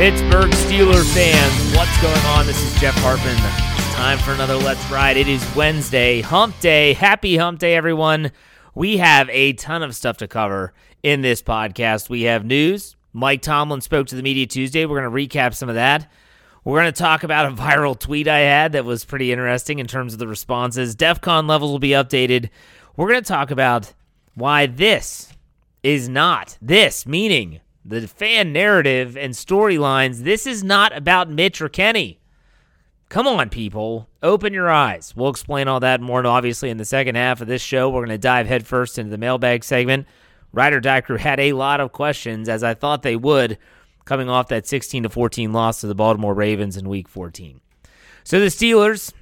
Pittsburgh Steeler fans, what's going on? This is Jeff Hartman. It's time for another Let's Ride. It is Wednesday, Hump Day. Happy Hump Day, everyone. We have a ton of stuff to cover in this podcast. We have news. Mike Tomlin spoke to the media Tuesday. We're going to recap some of that. We're going to talk about a viral tweet I had that was pretty interesting in terms of the responses. DEF CON levels will be updated. We're going to talk about why this is not, this meaning the fan narrative and storylines, this is not about Mitch or Kenny. Come on, people. Open your eyes. We'll explain all that more, obviously, in the second half of this show, we're going to dive headfirst into the mailbag segment. Ride or Die Crew had a lot of questions, as I thought they would, coming off that 16 to 14 loss to the Baltimore Ravens in Week 14. So the Steelers,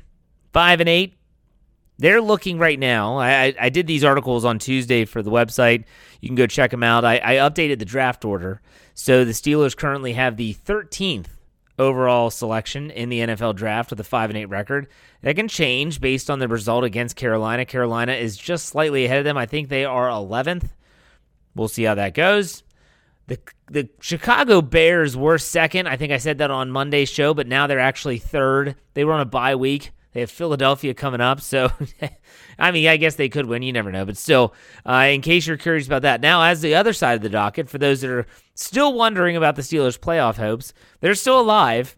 five and eight, they're looking right now. I, I, did these articles on Tuesday for the website. You can go check them out. I, I updated the draft order. So the Steelers currently have the 13th overall selection in the NFL draft with a 5 and 8 record. That can change based on the result against Carolina. Carolina is just slightly ahead of them. I think they are 11th. We'll see how that goes. The the Chicago Bears were second. I think I said that on Monday's show, but now they're actually third. They were on a bye week. They have Philadelphia coming up, so I mean, I guess they could win. You never know, but still, uh, in case you're curious about that, now as the other side of the docket, for those that are still wondering about the Steelers' playoff hopes, they're still alive,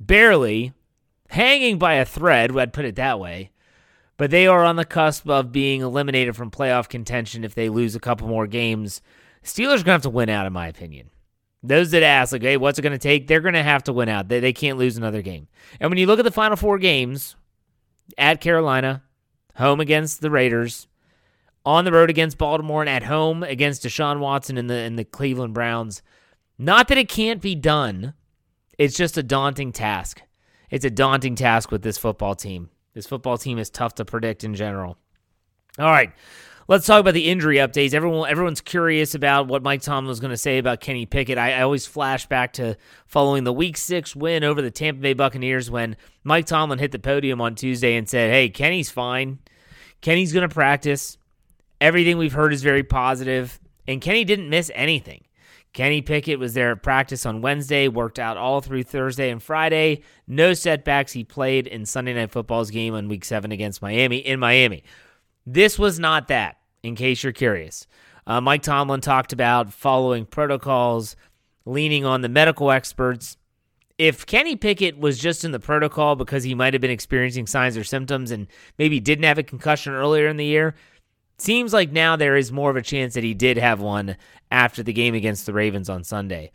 barely, hanging by a thread. I'd put it that way, but they are on the cusp of being eliminated from playoff contention if they lose a couple more games. Steelers are gonna have to win out, in my opinion. Those that ask, like, hey, what's it going to take? They're going to have to win out. They, they can't lose another game. And when you look at the final four games at Carolina, home against the Raiders, on the road against Baltimore, and at home against Deshaun Watson and the, and the Cleveland Browns, not that it can't be done, it's just a daunting task. It's a daunting task with this football team. This football team is tough to predict in general. All right. Let's talk about the injury updates. Everyone, everyone's curious about what Mike Tomlin was going to say about Kenny Pickett. I, I, always flash back to following the Week Six win over the Tampa Bay Buccaneers when Mike Tomlin hit the podium on Tuesday and said, "Hey, Kenny's fine. Kenny's going to practice. Everything we've heard is very positive, and Kenny didn't miss anything." Kenny Pickett was there at practice on Wednesday, worked out all through Thursday and Friday. No setbacks. He played in Sunday Night Football's game on Week 7 against Miami in Miami. This was not that, in case you're curious. Uh, Mike Tomlin talked about following protocols, leaning on the medical experts. If Kenny Pickett was just in the protocol because he might have been experiencing signs or symptoms and maybe didn't have a concussion earlier in the year, seems like now there is more of a chance that he did have one after the game against the Ravens on Sunday.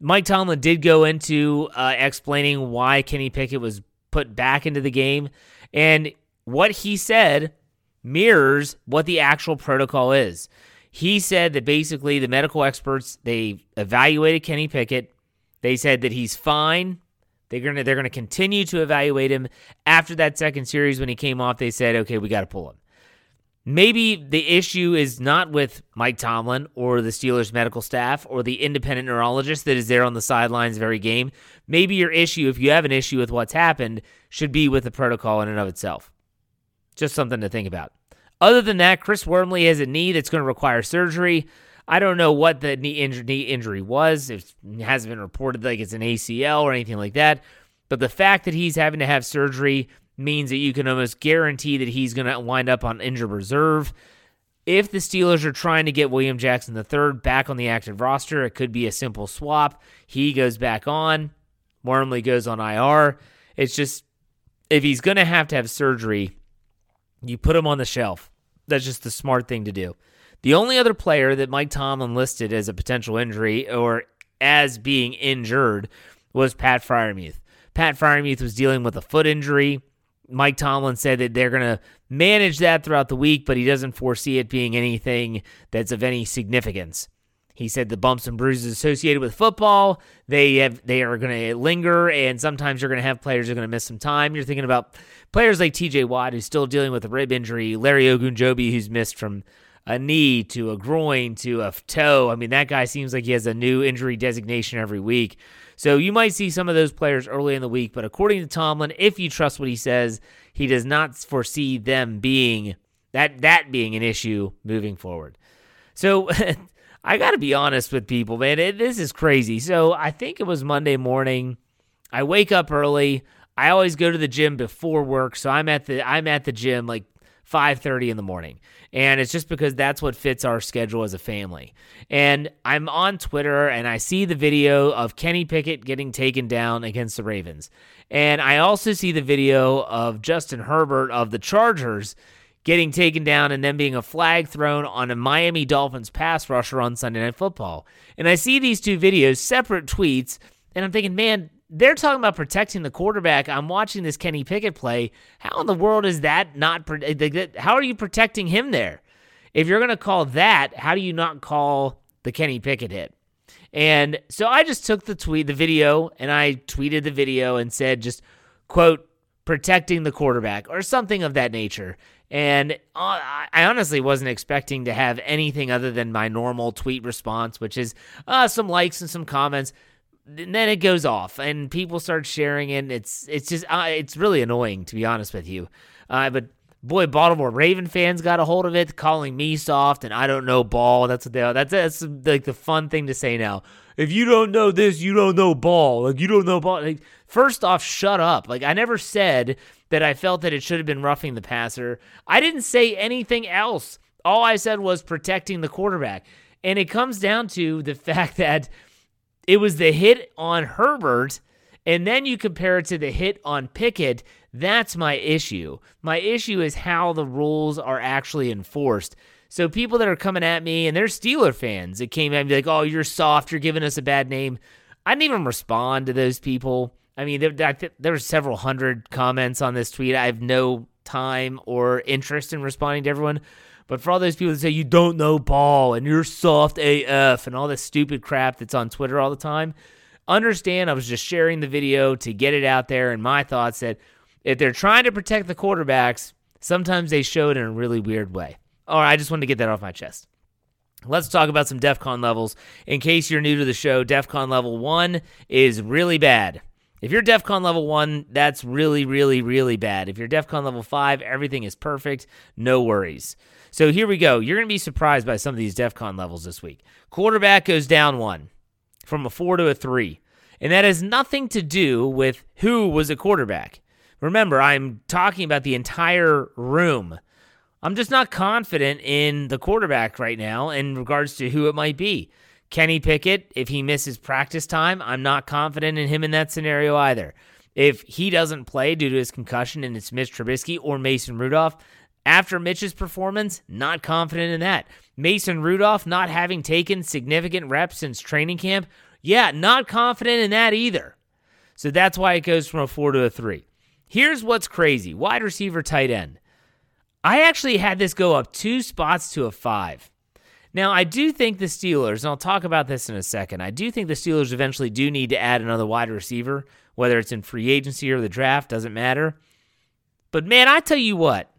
Mike Tomlin did go into uh, explaining why Kenny Pickett was put back into the game. And what he said mirrors what the actual protocol is. He said that basically the medical experts they evaluated Kenny Pickett. They said that he's fine. They're gonna they're gonna continue to evaluate him after that second series when he came off. They said, okay, we got to pull him. Maybe the issue is not with Mike Tomlin or the Steelers medical staff or the independent neurologist that is there on the sidelines every game. Maybe your issue, if you have an issue with what's happened, should be with the protocol in and of itself. Just something to think about. Other than that, Chris Wormley has a knee that's going to require surgery. I don't know what the knee, injury, knee injury was. It hasn't been reported like it's an ACL or anything like that. But the fact that he's having to have surgery means that you can almost guarantee that he's going to wind up on injured reserve. If the Steelers are trying to get William Jackson III back on the active roster, it could be a simple swap. He goes back on, Wormley goes on IR. It's just if he's going to have to have surgery, you put him on the shelf. That's just the smart thing to do. The only other player that Mike Tomlin listed as a potential injury or as being injured was Pat Freiermuth. Pat Freiermuth was dealing with a foot injury. Mike Tomlin said that they're going to manage that throughout the week, but he doesn't foresee it being anything that's of any significance. He said the bumps and bruises associated with football, they have they are going to linger and sometimes you're going to have players who are going to miss some time. You're thinking about players like TJ Watt who's still dealing with a rib injury, Larry Ogunjobi who's missed from a knee to a groin to a toe. I mean, that guy seems like he has a new injury designation every week. So you might see some of those players early in the week, but according to Tomlin, if you trust what he says, he does not foresee them being that that being an issue moving forward. So I got to be honest with people, man. It, this is crazy. So I think it was Monday morning. I wake up early. I always go to the gym before work, so I'm at the I'm at the gym like 5:30 in the morning. And it's just because that's what fits our schedule as a family. And I'm on Twitter and I see the video of Kenny Pickett getting taken down against the Ravens. And I also see the video of Justin Herbert of the Chargers getting taken down and then being a flag thrown on a Miami Dolphins pass rusher on Sunday Night Football. And I see these two videos, separate tweets, and I'm thinking, man, they're talking about protecting the quarterback. I'm watching this Kenny Pickett play. How in the world is that not? How are you protecting him there? If you're going to call that, how do you not call the Kenny Pickett hit? And so I just took the tweet, the video, and I tweeted the video and said, just quote, protecting the quarterback or something of that nature. And uh, I honestly wasn't expecting to have anything other than my normal tweet response, which is uh, some likes and some comments then it goes off and people start sharing it. It's it's just uh, it's really annoying to be honest with you. Uh, but boy, Baltimore Raven fans got a hold of it, calling me soft and I don't know ball. That's what they are. That's that's like the fun thing to say now. If you don't know this, you don't know ball. Like you don't know ball. Like, first off, shut up. Like I never said that I felt that it should have been roughing the passer. I didn't say anything else. All I said was protecting the quarterback. And it comes down to the fact that it was the hit on Herbert, and then you compare it to the hit on Pickett. That's my issue. My issue is how the rules are actually enforced. So people that are coming at me, and they're Steeler fans that came at me like, "Oh, you're soft. You're giving us a bad name." I didn't even respond to those people. I mean, there, there were several hundred comments on this tweet. I have no time or interest in responding to everyone. But for all those people that say you don't know ball and you're soft AF and all this stupid crap that's on Twitter all the time, understand I was just sharing the video to get it out there and my thoughts that if they're trying to protect the quarterbacks, sometimes they show it in a really weird way. All right, I just wanted to get that off my chest. Let's talk about some DEF CON levels. In case you're new to the show, DEF CON level 1 is really bad. If you're DEF CON level 1, that's really, really, really bad. If you're DEF CON level 5, everything is perfect. No worries. So here we go. You're going to be surprised by some of these DEF CON levels this week. Quarterback goes down one from a four to a three. And that has nothing to do with who was a quarterback. Remember, I'm talking about the entire room. I'm just not confident in the quarterback right now in regards to who it might be. Kenny Pickett, if he misses practice time, I'm not confident in him in that scenario either. If he doesn't play due to his concussion and it's Mitch Trubisky or Mason Rudolph, after Mitch's performance, not confident in that. Mason Rudolph not having taken significant reps since training camp, yeah, not confident in that either. So that's why it goes from a four to a three. Here's what's crazy wide receiver, tight end. I actually had this go up two spots to a five. Now, I do think the Steelers, and I'll talk about this in a second, I do think the Steelers eventually do need to add another wide receiver, whether it's in free agency or the draft, doesn't matter. But man, I tell you what,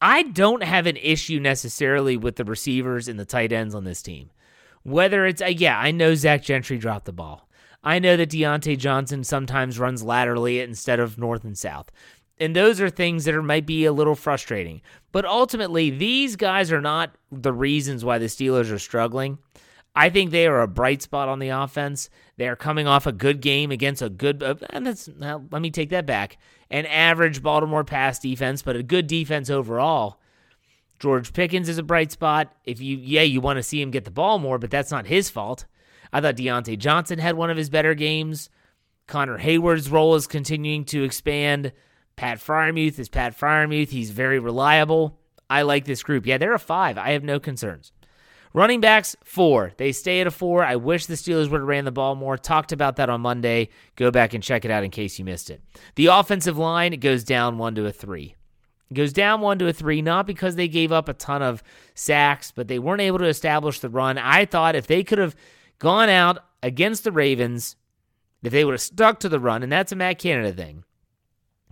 I don't have an issue necessarily with the receivers and the tight ends on this team. Whether it's, uh, yeah, I know Zach Gentry dropped the ball. I know that Diontae Johnson sometimes runs laterally instead of north and south. And those are things that are, might be a little frustrating. But ultimately, these guys are not the reasons why the Steelers are struggling. I think they are a bright spot on the offense. They are coming off a good game against a good, uh, and that's, let me take that back an average Baltimore pass defense, but a good defense overall. George Pickens is a bright spot. If you, yeah, you want to see him get the ball more, but that's not his fault. I thought Diontae Johnson had one of his better games. Connor Heyward's role is continuing to expand. Pat Freiermuth is Pat Freiermuth. He's very reliable. I like this group. Yeah, they're a five. I have no concerns. Running backs, four. They stay at a four. I wish the Steelers would have ran the ball more. Talked about that on Monday. Go back and check it out in case you missed it. The offensive line, goes down one to a three. It goes down one to a three, not because they gave up a ton of sacks, but they weren't able to establish the run. I thought if they could have gone out against the Ravens, if they would have stuck to the run, and that's a Matt Canada thing,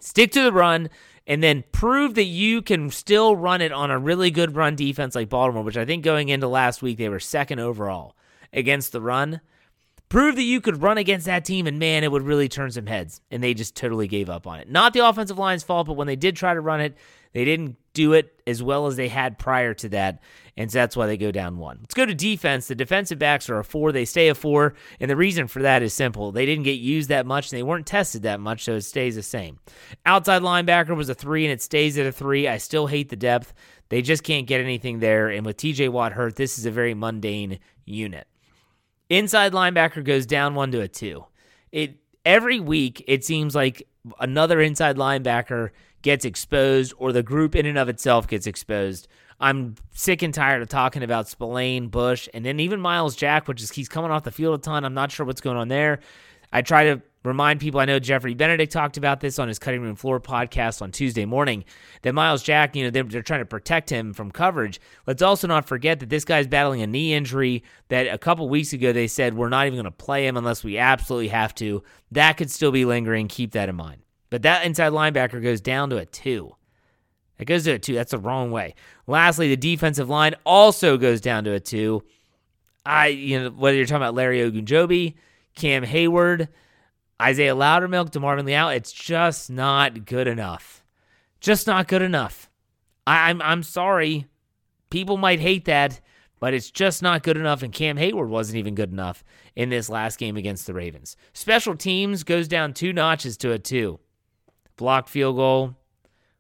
Stick to the run and then prove that you can still run it on a really good run defense like Baltimore, which I think going into last week they were second overall against the run. Prove that you could run against that team, and man, it would really turn some heads. And they just totally gave up on it. Not the offensive line's fault, but when they did try to run it, they didn't do it as well as they had prior to that. And so that's why they go down one. Let's go to defense. The defensive backs are a four. They stay a four. And the reason for that is simple. They didn't get used that much and they weren't tested that much, so it stays the same. Outside linebacker was a three and it stays at a three. I still hate the depth. They just can't get anything there. And with TJ Watt hurt, this is a very mundane unit. Inside linebacker goes down one to a two. It every week it seems like another inside linebacker gets exposed or the group in and of itself gets exposed. I'm sick and tired of talking about Spillane, Bush, and then even Myles Jack, which is he's coming off the field a ton. I'm not sure what's going on there. I try to remind people. I know Jeffrey Benedict talked about this on his Cutting Room Floor podcast on Tuesday morning. That Myles Jack, you know, they're, they're, trying to protect him from coverage. Let's also not forget that this guy's battling a knee injury. That a couple weeks ago they said we're not even going to play him unless we absolutely have to. That could still be lingering. Keep that in mind. But that inside linebacker goes down to a two. It goes to a two. That's the wrong way. Lastly, the defensive line also goes down to a two. I, you know, whether you're talking about Larry Ogunjobi, Cam Heyward, Isaiah Loudermilk, DeMarvin Leal, it's just not good enough. Just not good enough. I, I'm I'm sorry. People might hate that, but it's just not good enough. And Cam Heyward wasn't even good enough in this last game against the Ravens. Special teams goes down two notches to a two. Blocked field goal,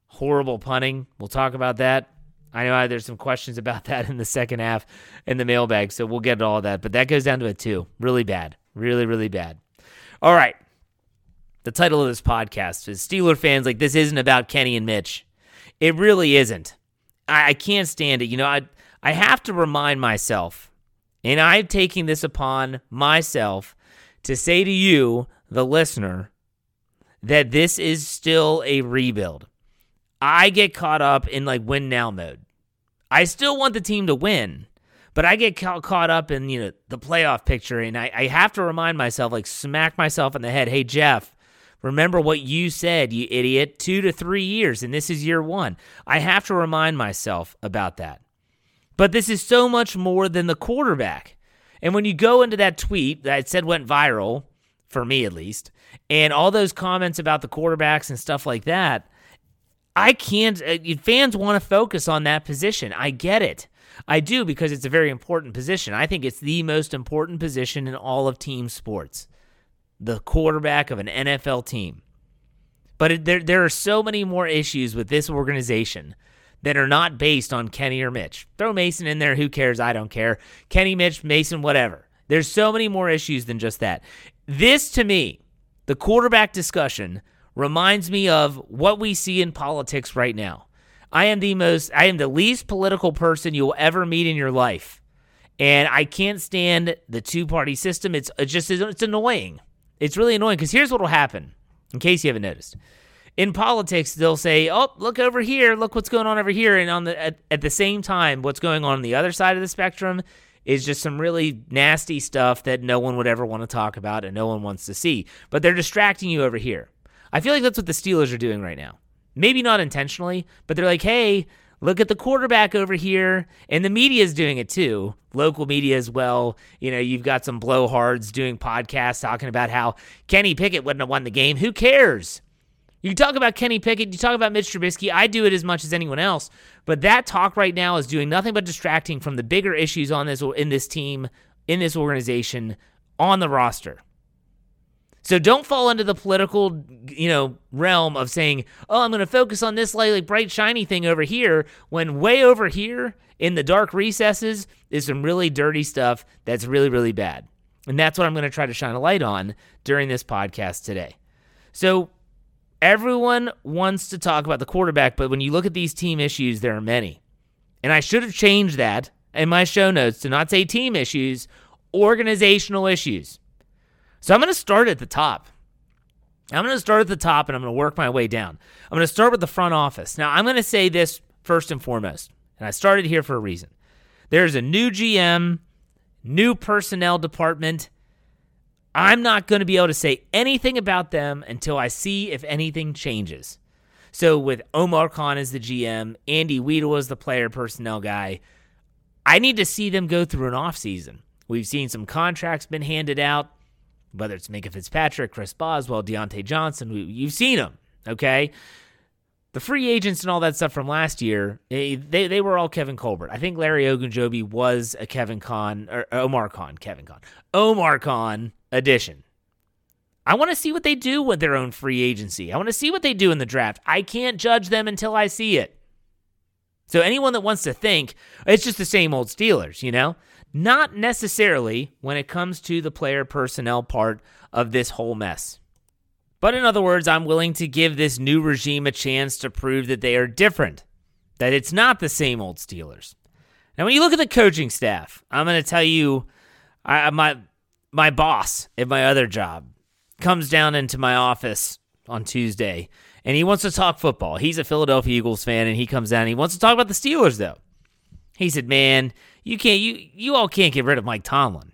horrible punting. We'll talk about that. I know there's some questions about that in the second half in the mailbag, so we'll get to all that. But that goes down to a two. Really bad. Really, really bad. All right. The title of this podcast is Steeler fans like this isn't about Kenny and Mitch. It really isn't. I, I can't stand it. You know, I I have to remind myself, and I'm taking this upon myself to say to you, the listener, that this is still a rebuild. I get caught up in like win now mode. I still want the team to win, but I get ca- caught up in you know the playoff picture, and I, I have to remind myself, like smack myself in the head. Hey Jeff, remember what you said, you idiot. Two to three years, and this is year one. I have to remind myself about that. But this is so much more than the quarterback. And when you go into that tweet that I said went viral, for me at least, and all those comments about the quarterbacks and stuff like that, I can't. Uh, fans want to focus on that position. I get it. I do because it's a very important position. I think it's the most important position in all of team sports the quarterback of an NFL team. But it, there, there are so many more issues with this organization that are not based on Kenny or Mitch. Throw Mason in there. Who cares? I don't care. Kenny, Mitch, Mason, whatever. There's so many more issues than just that. This, to me, the quarterback discussion reminds me of what we see in politics right now. I am the most, I am the least political person you'll ever meet in your life. And I can't stand the two party system. It's, it's just, it's annoying. It's really annoying because here's what will happen, in case you haven't noticed. In politics, they'll say, "Oh, look over here! Look what's going on over here!" And on the at, at the same time, what's going on on the other side of the spectrum is just some really nasty stuff that no one would ever want to talk about and no one wants to see. But they're distracting you over here. I feel like that's what the Steelers are doing right now. Maybe not intentionally, but they're like, hey, look at the quarterback over here. And the media is doing it too. Local media as well. You know, you've got some blowhards doing podcasts talking about how Kenny Pickett wouldn't have won the game. Who cares? You talk about Kenny Pickett, you talk about Mitch Trubisky. I do it as much as anyone else, but that talk right now is doing nothing but distracting from the bigger issues on this in this team, in this organization, on the roster. So don't fall into the political, you know, realm of saying, "Oh, I'm going to focus on this like, like bright shiny thing over here," when way over here in the dark recesses is some really dirty stuff that's really really bad. And that's what I'm going to try to shine a light on during this podcast today. So everyone wants to talk about the quarterback, but when you look at these team issues, there are many. And I should have changed that in my show notes to not say team issues, organizational issues. So I'm going to start at the top. I'm going to start at the top and I'm going to work my way down. I'm going to start with the front office. Now, I'm going to say this first and foremost, and I started here for a reason. There's a new GM, new personnel department. I'm not going to be able to say anything about them until I see if anything changes. So with Omar Khan as the GM, Andy Weidl as the player personnel guy, I need to see them go through an offseason. We've seen some contracts been handed out, whether it's Minkah Fitzpatrick, Chris Boswell, Diontae Johnson. You've seen them, okay? The free agents and all that stuff from last year, they, they, were all Kevin Colbert. I think Larry Ogunjobi was a Kevin Khan, or Omar Khan, Kevin Khan, Omar Khan addition. I want to see what they do with their own free agency. I want to see what they do in the draft. I can't judge them until I see it. So anyone that wants to think it's just the same old Steelers, you know, not necessarily when it comes to the player personnel part of this whole mess. But in other words, I'm willing to give this new regime a chance to prove that they are different, that it's not the same old Steelers. Now, when you look at the coaching staff, I'm going to tell you, I, my my boss at my other job comes down into my office on Tuesday and he wants to talk football. He's a Philadelphia Eagles fan and he comes down and he wants to talk about the Steelers though. He said, "Man, you can't you you all can't get rid of Mike Tomlin."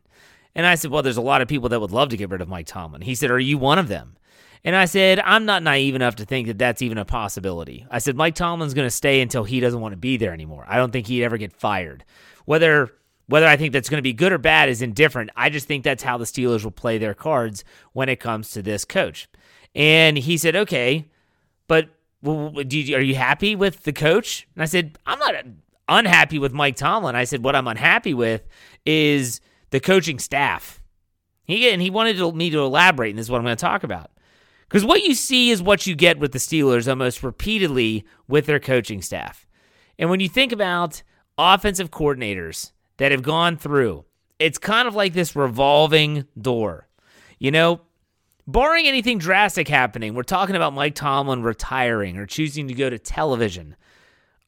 And I said, "Well, there's a lot of people that would love to get rid of Mike Tomlin." He said, "Are you one of them?" And I said, I'm not naive enough to think that that's even a possibility. I said, Mike Tomlin's going to stay until he doesn't want to be there anymore. I don't think he'd ever get fired. Whether whether I think that's going to be good or bad is indifferent. I just think that's how the Steelers will play their cards when it comes to this coach. And he said, "Okay, but you, are you happy with the coach?" And I said, "I'm not unhappy with Mike Tomlin." I said, "What I'm unhappy with is the coaching staff." He and he wanted me to elaborate, and this is what I'm going to talk about. Because what you see is what you get with the Steelers almost repeatedly with their coaching staff. And when you think about offensive coordinators that have gone through, it's kind of like this revolving door. You know, barring anything drastic happening, we're talking about Mike Tomlin retiring or choosing to go to television.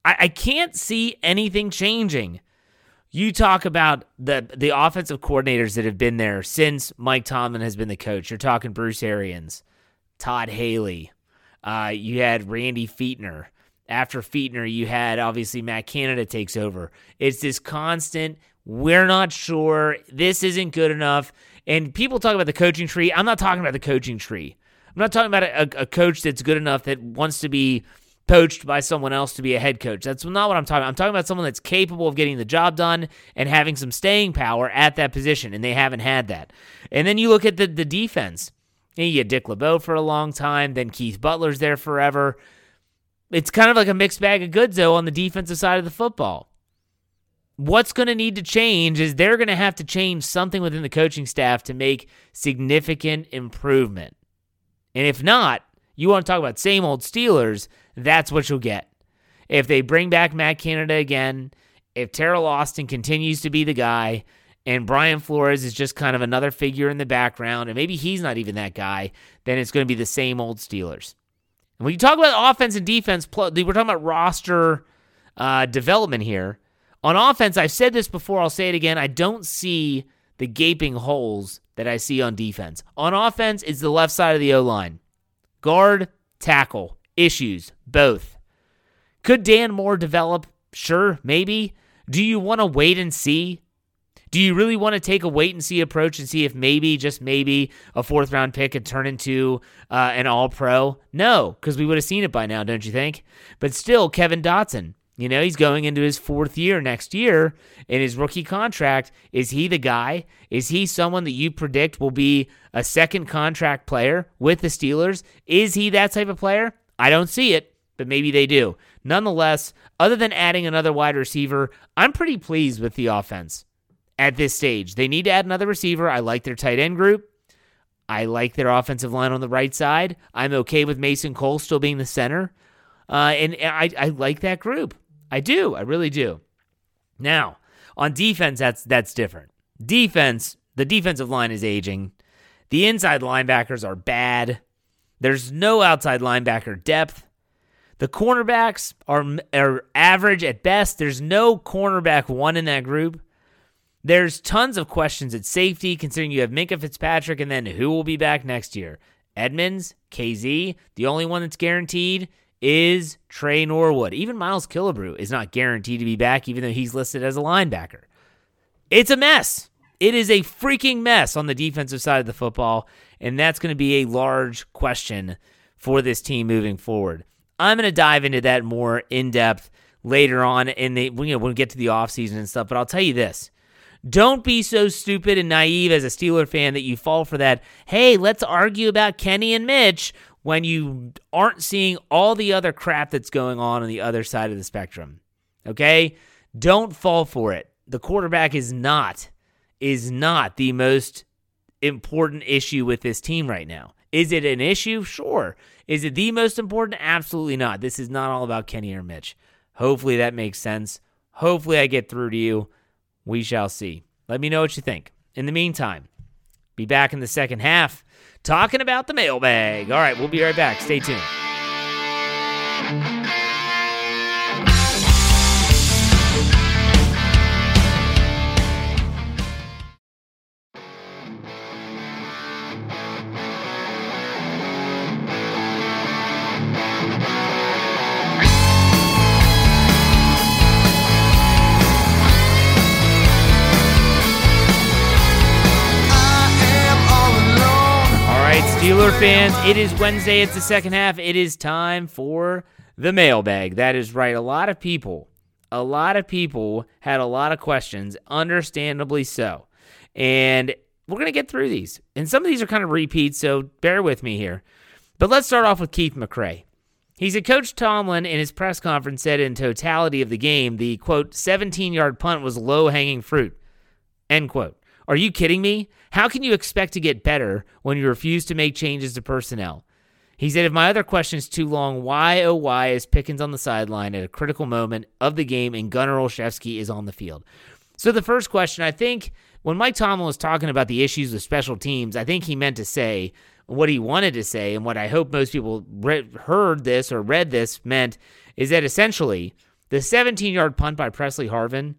I, I can't see anything changing. You talk about the the offensive coordinators that have been there since Mike Tomlin has been the coach. You're talking Bruce Arians. Todd Haley. Uh, you had Randy Fichtner. After Fichtner, you had obviously Matt Canada takes over. It's this constant, we're not sure, this isn't good enough. And people talk about the coaching tree. I'm not talking about the coaching tree. I'm not talking about a, a coach that's good enough that wants to be poached by someone else to be a head coach. That's not what I'm talking about. I'm talking about someone that's capable of getting the job done and having some staying power at that position, and they haven't had that. And then you look at the, the defense. And you get Dick LeBeau for a long time, then Keith Butler's there forever. It's kind of like a mixed bag of goods, though, on the defensive side of the football. What's going to need to change is they're going to have to change something within the coaching staff to make significant improvement. And if not, you want to talk about same old Steelers, that's what you'll get. If they bring back Matt Canada again, if Teryl Austin continues to be the guy, and Brian Flores is just kind of another figure in the background, and maybe he's not even that guy, then it's going to be the same old Steelers. And when you talk about offense and defense, we're talking about roster uh, development here. On offense, I've said this before, I'll say it again. I don't see the gaping holes that I see on defense. On offense, it's the left side of the O line. Guard, tackle, issues, both. Could Dan Moore develop? Sure, maybe. Do you want to wait and see? Do you really want to take a wait and see approach and see if maybe, just maybe, a fourth round pick could turn into uh, an all pro? No, because we would have seen it by now, don't you think? But still, Kevin Dotson, you know, he's going into his fourth year next year in his rookie contract. Is he the guy? Is he someone that you predict will be a second contract player with the Steelers? Is he that type of player? I don't see it, but maybe they do. Nonetheless, other than adding another wide receiver, I'm pretty pleased with the offense at this stage. They need to add another receiver. I like their tight end group. I like their offensive line on the right side. I'm okay with Mason Cole still being the center. Uh, and I, I like that group. I do. I really do. Now, on defense, that's that's different. Defense, the defensive line is aging. The inside linebackers are bad. There's no outside linebacker depth. The cornerbacks are, are average at best. There's no cornerback one in that group. There's tons of questions at safety, considering you have Minkah Fitzpatrick and then who will be back next year? Edmunds, Kazee. The only one that's guaranteed is Tre Norwood. Even Miles Killebrew is not guaranteed to be back, even though he's listed as a linebacker. It's a mess. It is a freaking mess on the defensive side of the football, and that's going to be a large question for this team moving forward. I'm going to dive into that more in depth later on in the you know when we get to the offseason and stuff, but I'll tell you this. Don't be so stupid and naive as a Steeler fan that you fall for that. Hey, let's argue about Kenny and Mitch when you aren't seeing all the other crap that's going on on the other side of the spectrum. Okay? Don't fall for it. The quarterback is not is not the most important issue with this team right now. Is it an issue? Sure. Is it the most important? Absolutely not. This is not all about Kenny or Mitch. Hopefully that makes sense. Hopefully I get through to you. We shall see. Let me know what you think. In the meantime, be back in the second half talking about the mailbag. All right, we'll be right back. Stay tuned. Fans, it is Wednesday. It's the second half. It is time for the mailbag. That is right. A lot of people, a lot of people had a lot of questions, understandably so. And we're going to get through these. And some of these are kind of repeats, so bear with me here. But let's start off with Keith McRae. He said Coach Tomlin in his press conference said in totality of the game, the quote, 17 yard punt was low hanging fruit, end quote. Are you kidding me? How can you expect to get better when you refuse to make changes to personnel? He said, if my other question is too long, why oh why is Pickens on the sideline at a critical moment of the game and Gunnar Olszewski is on the field? So the first question, I think when Mike Tomlin was talking about the issues with special teams, I think he meant to say what he wanted to say, and what I hope most people read, heard this or read this meant is that essentially the 17 yard punt by Presley Harvin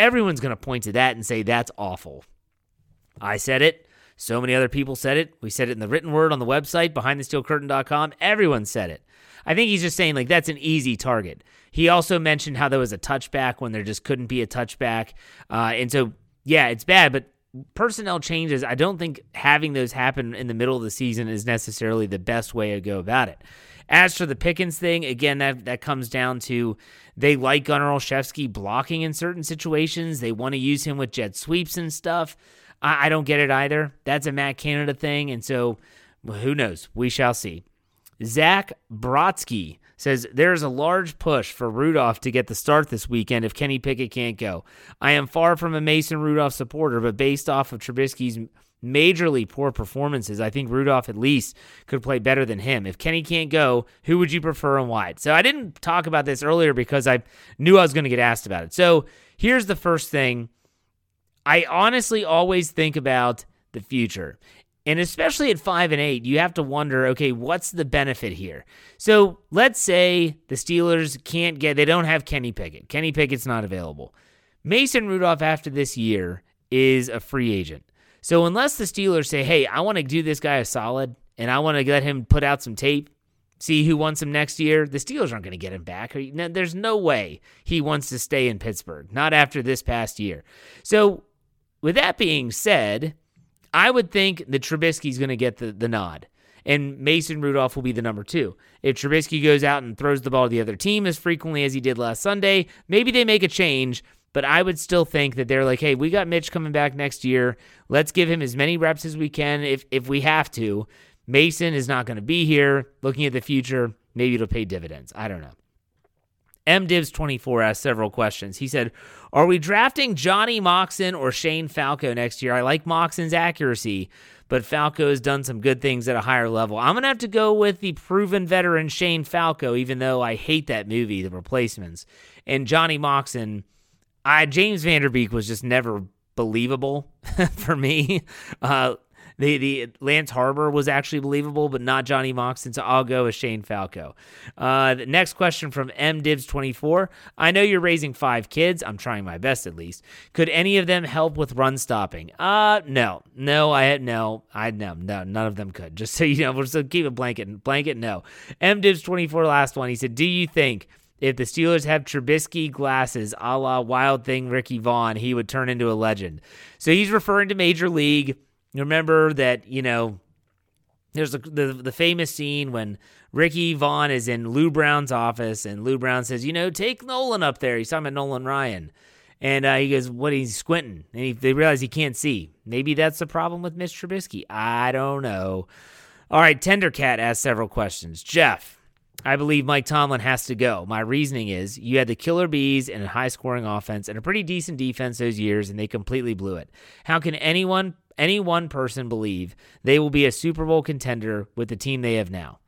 everyone's going to point to that and say that's awful. I said it. So many other people said it. We said it in the written word on the website, behindthesteelcurtain.com. Everyone said it. I think he's just saying, like, that's an easy target. He also mentioned how there was a touchback when there just couldn't be a touchback. Uh, and so, yeah, it's bad, but personnel changes, I don't think having those happen in the middle of the season is necessarily the best way to go about it. As for the Pickens thing, again, that, that comes down to they like Gunnar Olszewski blocking in certain situations. They want to use him with jet sweeps and stuff. I, I don't get it either. That's a Matt Canada thing. And so who knows? We shall see. Zach Brodsky says there's a large push for Rudolph to get the start this weekend if Kenny Pickett can't go. I am far from a Mason Rudolph supporter, but based off of Trubisky's majorly poor performances, I think Rudolph at least could play better than him. If Kenny can't go, who would you prefer and why? So I didn't talk about this earlier because I knew I was going to get asked about it. So here's the first thing. I honestly always think about the future. And especially at 5 and 8, you have to wonder, okay, what's the benefit here? So, let's say the Steelers can't get they don't have Kenny Pickett. Kenny Pickett's not available. Mason Rudolph after this year is a free agent. So unless the Steelers say, "Hey, I want to do this guy a solid and I want to let him put out some tape, see who wants him next year," the Steelers aren't going to get him back. There's no way he wants to stay in Pittsburgh, not after this past year. So, with that being said, I would think that Trubisky's going to get the, the nod and Mason Rudolph will be the number two. If Trubisky goes out and throws the ball to the other team as frequently as he did last Sunday, maybe they make a change, but I would still think that they're like, hey, we got Mitch coming back next year. Let's give him as many reps as we can if if we have to. Mason is not going to be here. Looking at the future, maybe it'll pay dividends. I don't know. MDivs24 asked several questions. He said, Are we drafting Johnny Moxon or Shane Falco next year? I like Moxon's accuracy, but Falco has done some good things at a higher level. I'm going to have to go with the proven veteran Shane Falco, even though I hate that movie, The Replacements. And Johnny Moxon I James Van Der Beek was just never believable for me. Uh, the the Lance Harbor was actually believable, but not Johnny Moxon. So I'll go with Shane Falco. Uh, the next question from MDibs24. I know you're raising five kids. I'm trying my best at least. Could any of them help with run stopping? Uh, no, no. I no. I no, no. None of them could. Just so you know, we'll just keep a blanket. Blanket. No. MDibs24. Last one. He said, "Do you think?" If the Steelers have Trubisky glasses a la Wild Thing Ricky Vaughn, he would turn into a legend. So he's referring to Major League. Remember that, you know, there's the, the, the famous scene when Ricky Vaughn is in Lou Brown's office and Lou Brown says, you know, take Nolan up there. He's talking about Nolan Ryan. And uh, he goes, "What? He's squinting, and he, they realize he can't see. Maybe that's the problem with Mitch Trubisky. I don't know." All right, Tendercat asked several questions. Jeff, I believe Mike Tomlin has to go. My reasoning is you had the killer bees and a high scoring offense and a pretty decent defense those years, and they completely blew it. How can anyone, any one person, believe they will be a Super Bowl contender with the team they have now?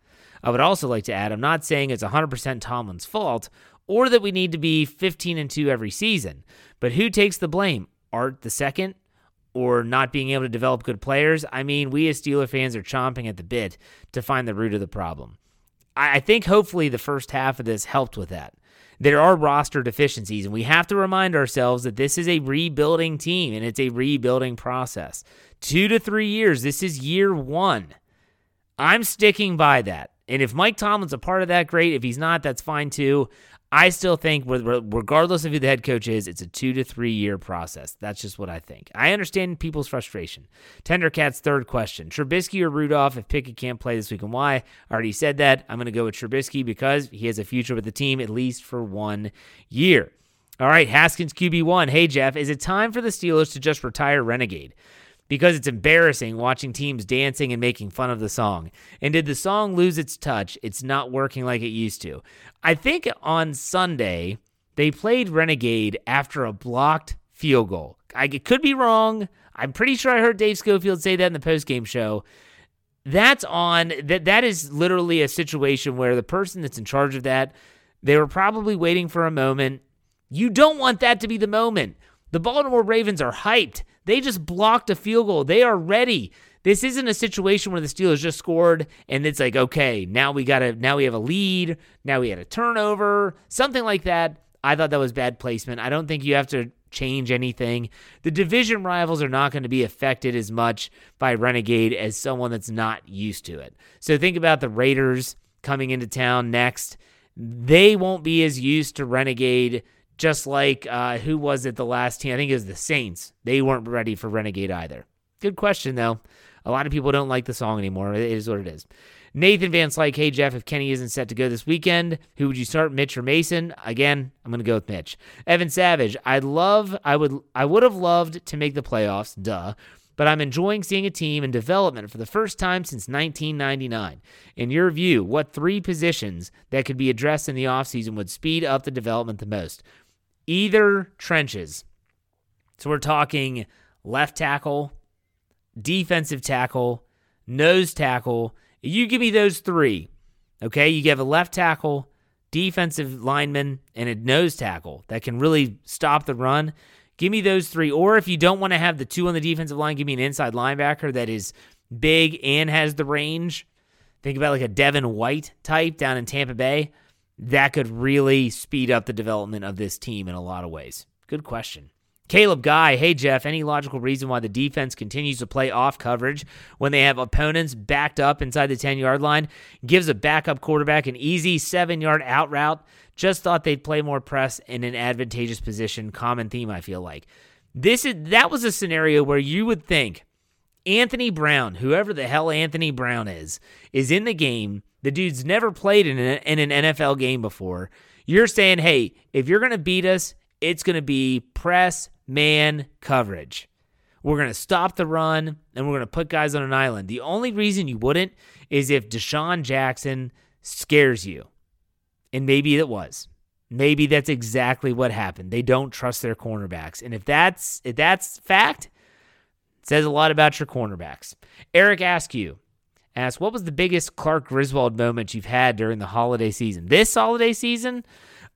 I would also like to add I'm not saying it's 100% Tomlin's fault or that we need to be 15 and 2 every season, but who takes the blame? Art the second? Or not being able to develop good players? I mean, we as Steeler fans are chomping at the bit to find the root of the problem. I think hopefully the first half of this helped with that. There are roster deficiencies, and we have to remind ourselves that this is a rebuilding team and it's a rebuilding process. Two to three years. This is year one. I'm sticking by that. And if Mike Tomlin's a part of that, great. If he's not, that's fine too. I still think, regardless of who the head coach is, it's a two to three year process. That's just what I think. I understand people's frustration. Tendercat's third question Trubisky or Rudolph if Pickett can't play this week and why? I already said that. I'm going to go with Trubisky because he has a future with the team at least for one year. All right, Haskins QB1. Hey, Jeff, is it time for the Steelers to just retire Renegade? Because it's embarrassing watching teams dancing and making fun of the song. And did the song lose its touch? It's not working like it used to. I think on Sunday, they played Renegade after a blocked field goal. I could be wrong. I'm pretty sure I heard Dave Schofield say that in the postgame show. That's on that that is literally a situation where the person that's in charge of that, they were probably waiting for a moment. You don't want that to be the moment. The Baltimore Ravens are hyped. They just blocked a field goal. They are ready. This isn't a situation where the Steelers just scored and it's like, okay, now we got to now we have a lead, now we had a turnover, something like that. I thought that was bad placement. I don't think you have to change anything. The division rivals are not going to be affected as much by Renegade as someone that's not used to it. So think about the Raiders coming into town next. They won't be as used to Renegade just like uh, who was it the last team? I think it was the Saints. They weren't ready for Renegade either. Good question though. A lot of people don't like the song anymore. It is what it is. Nathan Van Slyke, hey Jeff, if Kenny isn't set to go this weekend, who would you start, Mitch or Mason? Again, I'm gonna go with Mitch. Evan Savage, I'd love, I would, I would have loved to make the playoffs. Duh but I'm enjoying seeing a team in development for the first time since 1999. In your view, what three positions that could be addressed in the offseason would speed up the development the most? Either trenches. So we're talking left tackle, defensive tackle, nose tackle. You give me those three. Okay, you give a left tackle, defensive lineman, and a nose tackle that can really stop the run. Give me those three. Or if you don't want to have the two on the defensive line, give me an inside linebacker that is big and has the range. Think about like a Devin White type down in Tampa Bay that could really speed up the development of this team in a lot of ways? Good question. Caleb Guy, hey Jeff, any logical reason why the defense continues to play off coverage when they have opponents backed up inside the 10 yard line? Gives a backup quarterback an easy seven yard out route. Just thought they'd play more press in an advantageous position. Common theme, I feel like. This is that was a scenario where you would think Anthony Brown, whoever the hell Anthony Brown is, is in the game the dude's never played in an, in an NFL game before. You're saying, hey, if you're going to beat us, it's going to be press man coverage. We're going to stop the run and we're going to put guys on an island. The only reason you wouldn't is if DeSean Jackson scares you. And maybe it was. Maybe that's exactly what happened. They don't trust their cornerbacks. And if that's if that's fact, it says a lot about your cornerbacks. Eric Askew, asks, What was the biggest Clark Griswold moment you've had during the holiday season? This holiday season?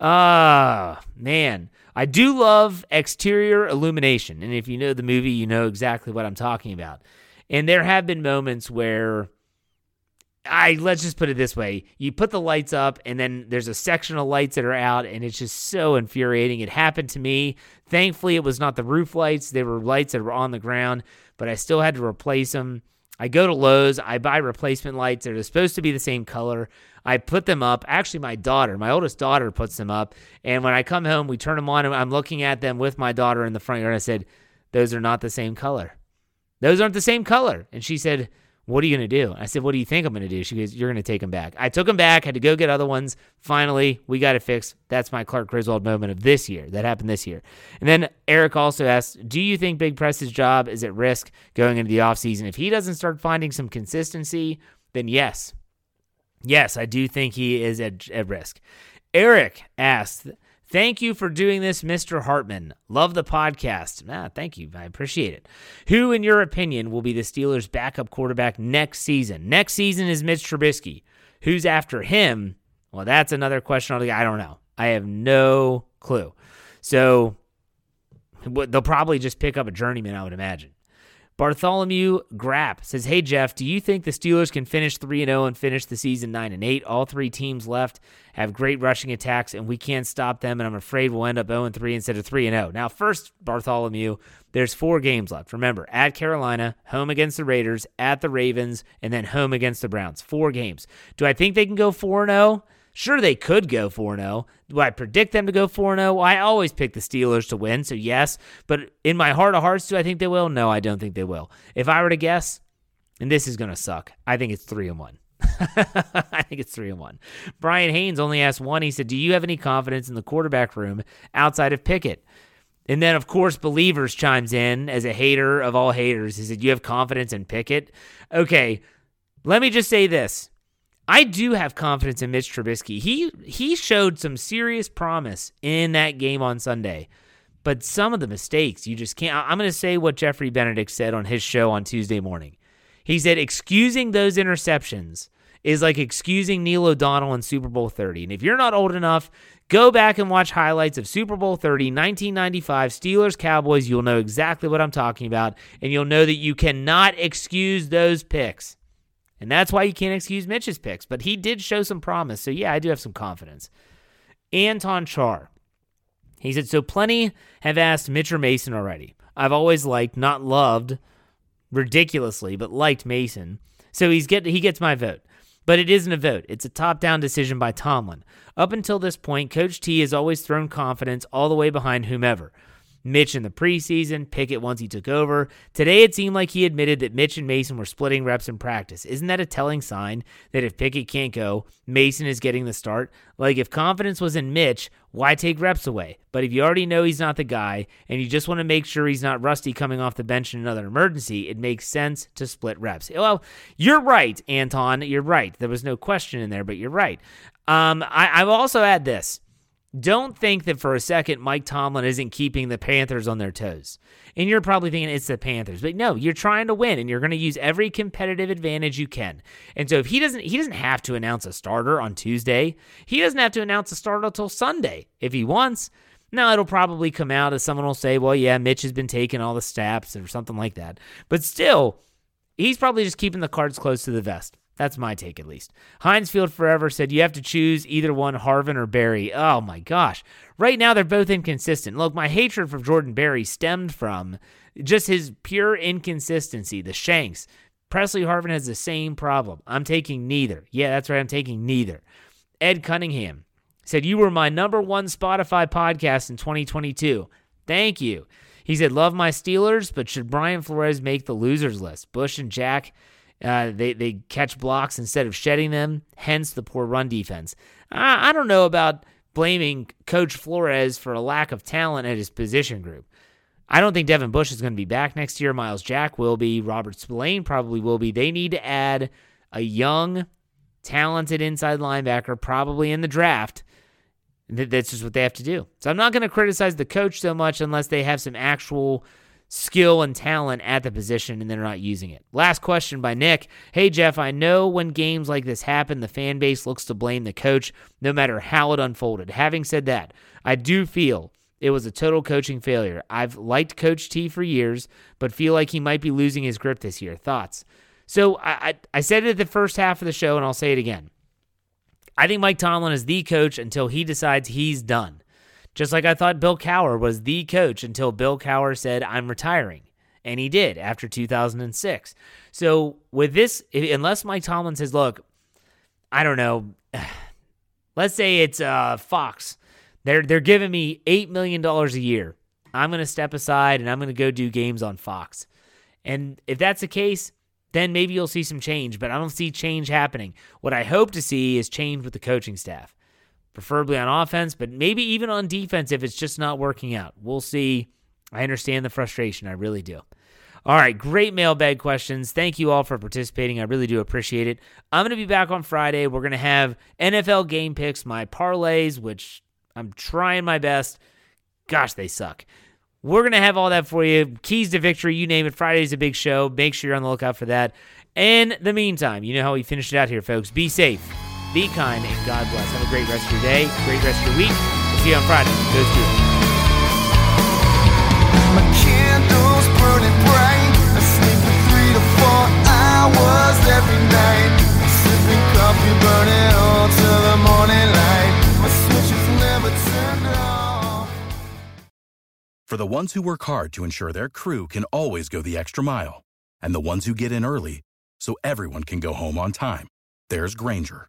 Ah, uh, man. I do love exterior illumination. And if you know the movie, you know exactly what I'm talking about. And there have been moments where I let's just put it this way. You put the lights up and then there's a section of lights that are out and it's just so infuriating. It happened to me. Thankfully it was not the roof lights. They were lights that were on the ground, but I still had to replace them. I go to Lowe's, I buy replacement lights that are supposed to be the same color. I put them up. Actually, my daughter, my oldest daughter, puts them up. And when I come home, we turn them on, and I'm looking at them with my daughter in the front yard. I said, "Those are not the same color. Those aren't the same color." And she said what are you going to do? I said, What do you think I'm going to do? She goes, You're going to take them back. I took them back, had to go get other ones. Finally, we got it fixed. That's my Clark Griswold moment of this year. That happened this year. And then Eric also asked, Do you think Big Press's job is at risk going into the offseason? If he doesn't start finding some consistency, then yes. Yes, I do think he is at, at risk. Eric asked, Thank you for doing this, Mr. Hartman. Love the podcast. Ah, thank you. I appreciate it. Who, in your opinion, will be the Steelers' backup quarterback next season? Next season is Mitch Trubisky. Who's after him? Well, that's another question. I don't know. I have no clue. So they'll probably just pick up a journeyman, I would imagine. Bartholomew Grapp says, "Hey Jeff, do you think the Steelers can finish 3 and 0 and finish the season 9 and 8? All three teams left have great rushing attacks and we can't stop them and I'm afraid we'll end up 0 and 3 instead of 3 and 0." Now, first, Bartholomew, there's 4 games left. Remember, at Carolina, home against the Raiders, at the Ravens, and then home against the Browns. 4 games. Do I think they can go 4 and 0? Sure, they could go 4 0. Do I predict them to go 4 0? I always pick the Steelers to win, so yes. But in my heart of hearts, do I think they will? No, I don't think they will. If I were to guess, and this is going to suck, I think it's 3 and 1. I think it's 3 and 1. Brian Haynes only asked one. He said, Do you have any confidence in the quarterback room outside of Pickett? And then, of course, Believers chimes in as a hater of all haters. He said, You have confidence in Pickett? Okay, let me just say this. I do have confidence in Mitch Trubisky. He he showed some serious promise in that game on Sunday. But some of the mistakes, you just can't. I'm going to say what Jeffrey Benedict said on his show on Tuesday morning. He said excusing those interceptions is like excusing Neil O'Donnell in Super Bowl 30. And if you're not old enough, go back and watch highlights of Super Bowl 30, 1995, Steelers Cowboys. You'll know exactly what I'm talking about. And you'll know that you cannot excuse those picks. And that's why you can't excuse Mitch's picks. But he did show some promise. So, yeah, I do have some confidence. Anton Char. He said, So plenty have asked Mitch or Mason already. I've always liked, not loved, ridiculously, but liked Mason. So he's get he gets my vote. But it isn't a vote. It's a top-down decision by Tomlin. Up until this point, Coach T has always thrown confidence all the way behind whomever. Mitch in the preseason, Pickett once he took over. Today, it seemed like he admitted that Mitch and Mason were splitting reps in practice. Isn't that a telling sign that if Pickett can't go, Mason is getting the start? Like, if confidence was in Mitch, why take reps away? But if you already know he's not the guy and you just want to make sure he's not rusty coming off the bench in another emergency, it makes sense to split reps. Well, you're right, Anton. You're right. There was no question in there, but you're right. Um, I, I will also add this. Don't think that for a second Mike Tomlin isn't keeping the Panthers on their toes. And you're probably thinking it's the Panthers. But no, you're trying to win and you're going to use every competitive advantage you can. And so if he doesn't he doesn't have to announce a starter on Tuesday. He doesn't have to announce a starter until Sunday if he wants. Now it'll probably come out as someone will say, "Well, yeah, Mitch has been taking all the snaps or something like that." But still, he's probably just keeping the cards close to the vest. That's my take, at least. Heinz Field Forever said you have to choose either one, Harvin or Berry. Oh my gosh. Right now, they're both inconsistent. Look, my hatred for Jordan Berry stemmed from just his pure inconsistency, the shanks. Presley Harvin has the same problem. I'm taking neither. Yeah, that's right. I'm taking neither. Ed Cunningham said, You were my number one Spotify podcast in 2022. Thank you. He said, Love my Steelers, but should Brian Flores make the losers list? Bush and Jack uh, they they catch blocks instead of shedding them, hence the poor run defense. I, I don't know about blaming Coach Flores for a lack of talent at his position group. I don't think Devin Bush is going to be back next year. Myles Jack will be. Robert Spillane probably will be. They need to add a young, talented inside linebacker, probably in the draft. That's just what they have to do. So I'm not going to criticize the coach so much unless they have some actual skill and talent at the position and they're not using it. Last question by Nick. Hey, Jeff, I know when games like this happen, the fan base looks to blame the coach no matter how it unfolded. Having said that, I do feel it was a total coaching failure. I've liked Coach T for years, but feel like he might be losing his grip this year. Thoughts? So I, I, I said it the first half of the show, and I'll say it again. I think Mike Tomlin is the coach until he decides he's done. Just like I thought Bill Cowher was the coach until Bill Cowher said, I'm retiring. And he did after 2006. So with this, unless Mike Tomlin says, look, I don't know. Let's say it's uh, Fox. They're they're giving me eight million dollars a year. I'm gonna step aside and I'm gonna go do games on Fox. And if that's the case, then maybe you'll see some change. But I don't see change happening. What I hope to see is change with the coaching staff, preferably on offense, but maybe even on defense if it's just not working out. We'll see. I understand the frustration. I really do. All right, great mailbag questions. Thank you all for participating. I really do appreciate it. I'm going to be back on Friday. We're going to have NFL game picks, my parlays, which I'm trying my best. Gosh, they suck. We're going to have all that for you. Keys to victory, you name it. Friday's a big show. Make sure you're on the lookout for that. In the meantime, you know how we finish it out here, folks. Be safe, be kind, and God bless. Have a great rest of your day, great rest of your week. We'll see you on Friday. Go Steelers. My candles burning bright. I sleep for three to four hours every night. Sipping coffee, burning all till the morning light. My switch is never turned off. For the ones who work hard to ensure their crew can always go the extra mile, and the ones who get in early so everyone can go home on time, there's Grainger,